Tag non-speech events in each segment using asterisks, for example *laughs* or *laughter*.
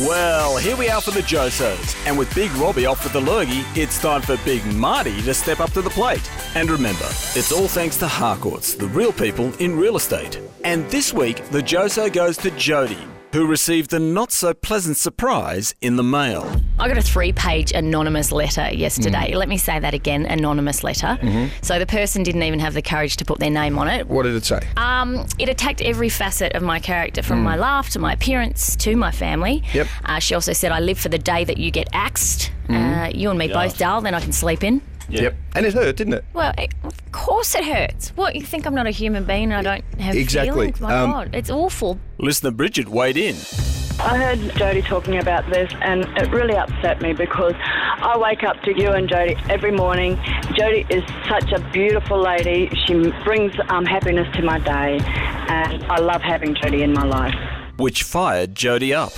Well, here we are for the Josos. And with Big Robbie off with the lurgy, it's time for Big Marty to step up to the plate. And remember, it's all thanks to Harcourts, the real people in real estate. And this week, the Joso goes to Jodie, who received a not so pleasant surprise in the mail. I got a three page anonymous letter yesterday. Let me say that again anonymous letter. So the person didn't even have the courage to put their name on it. What did it say? Um, it attacked every facet of my character from my laugh to my appearance to my family. Yep. Uh, she also said, I live for the day that you get axed. Uh, you and me both, Dal, then I can sleep in. Yep. And it hurt, didn't it? Well, it, of course it hurts. What, you think I'm not a human being and I don't have Exactly. feelings? My Um, God, it's awful. Listener Bridget weighed in. I heard Jodie talking about this and it really upset me because I wake up to you and Jodie every morning. Jodie is such a beautiful lady. She brings um, happiness to my day and I love having Jodie in my life. which fired Jodie up.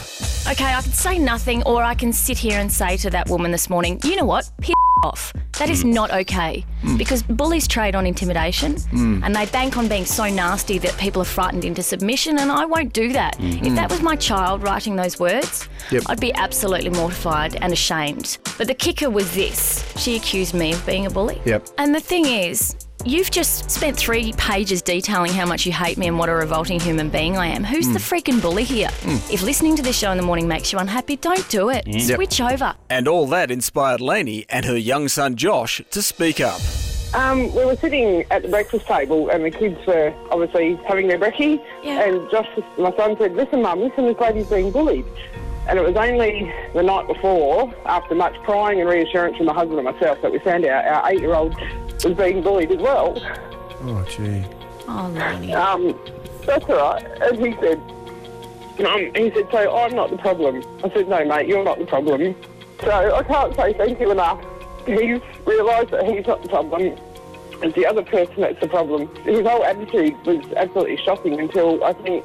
Okay, I can say nothing, or I can sit here and say to that woman this morning, you know what? Piss off. That is mm. not okay. Mm. Because bullies trade on intimidation mm. and they bank on being so nasty that people are frightened into submission, and I won't do that. If mm-hmm. that was my child writing those words, Yep. I'd be absolutely mortified and ashamed. But the kicker was this she accused me of being a bully. Yep. And the thing is, You've just spent three pages detailing how much you hate me and what a revolting human being I am. Who's the hmm. freaking bully here? Hmm. If listening to this show in the morning makes you unhappy, don't do it. Hmm. Switch over. And all that inspired Lainey and her young son Josh to speak up. Um, we were sitting at the breakfast table and the kids were obviously having their brekkie. Yeah. And Josh, my son, said, Listen, Mum, listen, this lady's being bullied. And it was only the night before, after much crying and reassurance from my husband and myself, that we found out our eight year old was being bullied as well. Oh, gee. Oh, Lainey. Um, that's all right. And he said, um, he said, so I'm not the problem. I said, no, mate, you're not the problem. So I can't say thank you enough. He's realised that he's not the problem. It's the other person that's the problem. His whole attitude was absolutely shocking until I think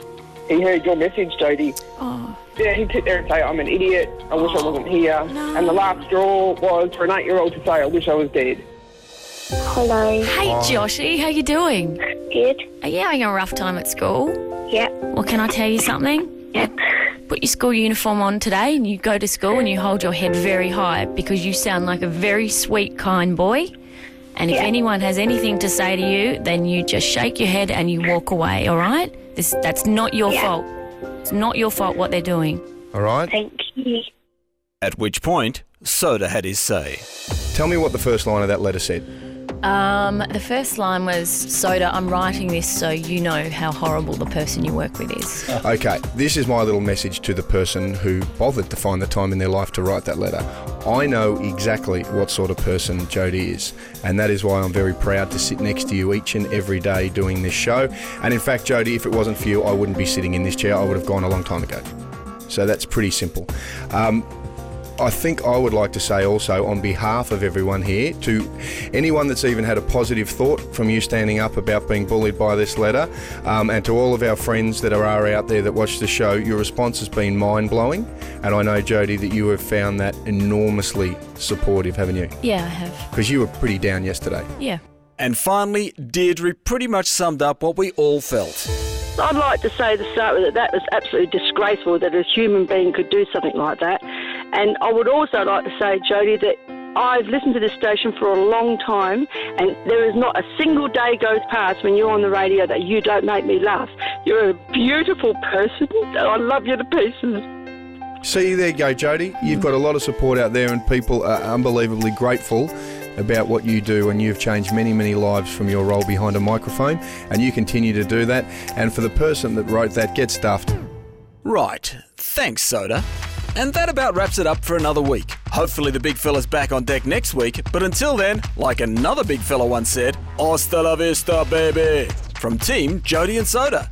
he heard your message, Jodie. Oh, Yeah, he'd sit there and say, I'm an idiot, I wish I wasn't here. no. And the last straw was for an eight-year-old to say, I wish I was dead. Hello. hey, Joshy, how you doing? Good. Are you having a rough time at school? Yeah. Well, can I tell you something? Yep. Put your school uniform on today and you go to school and you hold your head very high because you sound like a very sweet, kind boy. And if Yeah. anyone has anything to say to you, then you just shake your head and you walk away, all right? This, that's not your Yeah. fault. It's not your fault what they're doing. All right. Thank you. At which point, Soda had his say. Tell me what the first line of that letter said. Um, the first line was, Soda, I'm writing this so you know how horrible the person you work with is. *laughs* Okay, this is my little message to the person who bothered to find the time in their life to write that letter. I know exactly what sort of person Jodie is, and that is why I'm very proud to sit next to you each and every day doing this show. And in fact, Jodie, if it wasn't for you, I wouldn't be sitting in this chair. I would have gone a long time ago. So that's pretty simple. Um, I think I would like to say also, on behalf of everyone here, to anyone that's even had a positive thought from you standing up about being bullied by this letter, um, and to all of our friends that are out there that watch the show, your response has been mind blowing. And I know, Jodie, that you have found that enormously supportive, haven't you? Yeah, I have. Because you were pretty down yesterday. Yeah. And finally, Deirdre pretty much summed up what we all felt. I'd like to say to start with that that was absolutely disgraceful that a human being could do something like that. And I would also like to say, Jodie, that I've listened to this station for a long time, and there is not a single day goes past when you're on the radio that you don't make me laugh. You're a beautiful person, and I love you to pieces. See, there you go, Jodie. You've got a lot of support out there, and people are unbelievably grateful about what you do. And you've changed many, many lives from your role behind a microphone, and you continue to do that. And for the person that wrote that, get stuffed. Right, thanks, Soda. And that about wraps it up for another week. Hopefully, the big fella's back on deck next week, but until then, like another big fella once said, Hasta la vista, baby! From Team Jodie and Soda.